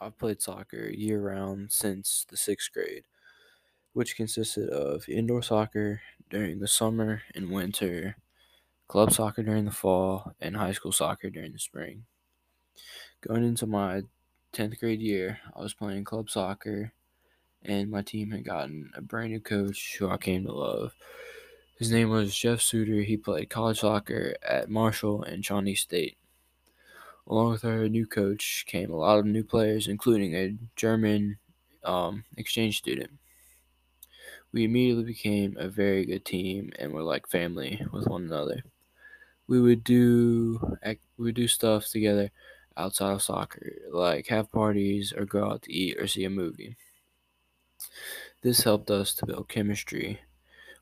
I've played soccer year round since the sixth grade, which consisted of indoor soccer during the summer and winter, club soccer during the fall, and high school soccer during the spring. Going into my 10th grade year, I was playing club soccer, and my team had gotten a brand new coach who I came to love. His name was Jeff Suter. He played college soccer at Marshall and Shawnee State. Along with our new coach came a lot of new players, including a German um, exchange student. We immediately became a very good team and were like family with one another. We would do we would do stuff together outside of soccer, like have parties or go out to eat or see a movie. This helped us to build chemistry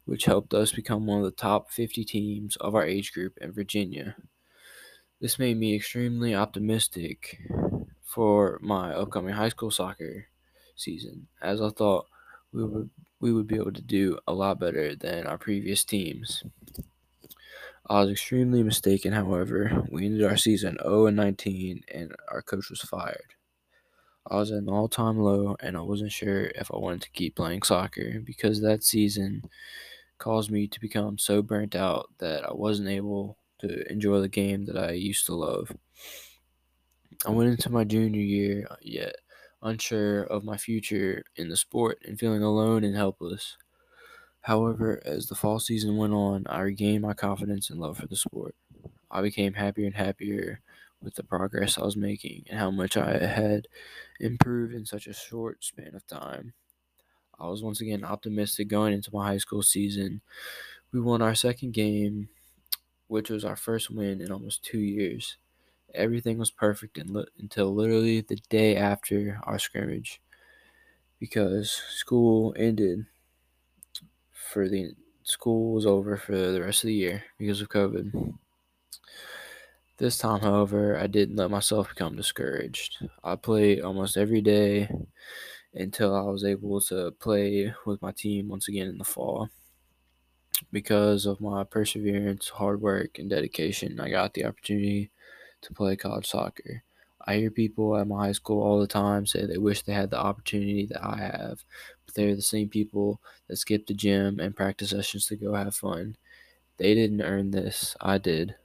which helped us become one of the top 50 teams of our age group in Virginia. This made me extremely optimistic for my upcoming high school soccer season, as I thought we would we would be able to do a lot better than our previous teams. I was extremely mistaken, however. We ended our season 0 and 19 and our coach was fired. I was at an all time low and I wasn't sure if I wanted to keep playing soccer because that season caused me to become so burnt out that I wasn't able to enjoy the game that I used to love. I went into my junior year uh, yet unsure of my future in the sport and feeling alone and helpless. However, as the fall season went on, I regained my confidence and love for the sport. I became happier and happier with the progress I was making and how much I had improved in such a short span of time. I was once again optimistic going into my high school season. We won our second game, which was our first win in almost two years. Everything was perfect until literally the day after our scrimmage because school ended for the school was over for the rest of the year because of COVID. This time, however, I didn't let myself become discouraged. I played almost every day until I was able to play with my team once again in the fall. Because of my perseverance, hard work, and dedication, I got the opportunity to play college soccer. I hear people at my high school all the time say they wish they had the opportunity that I have, but they're the same people that skip the gym and practice sessions to go have fun. They didn't earn this, I did.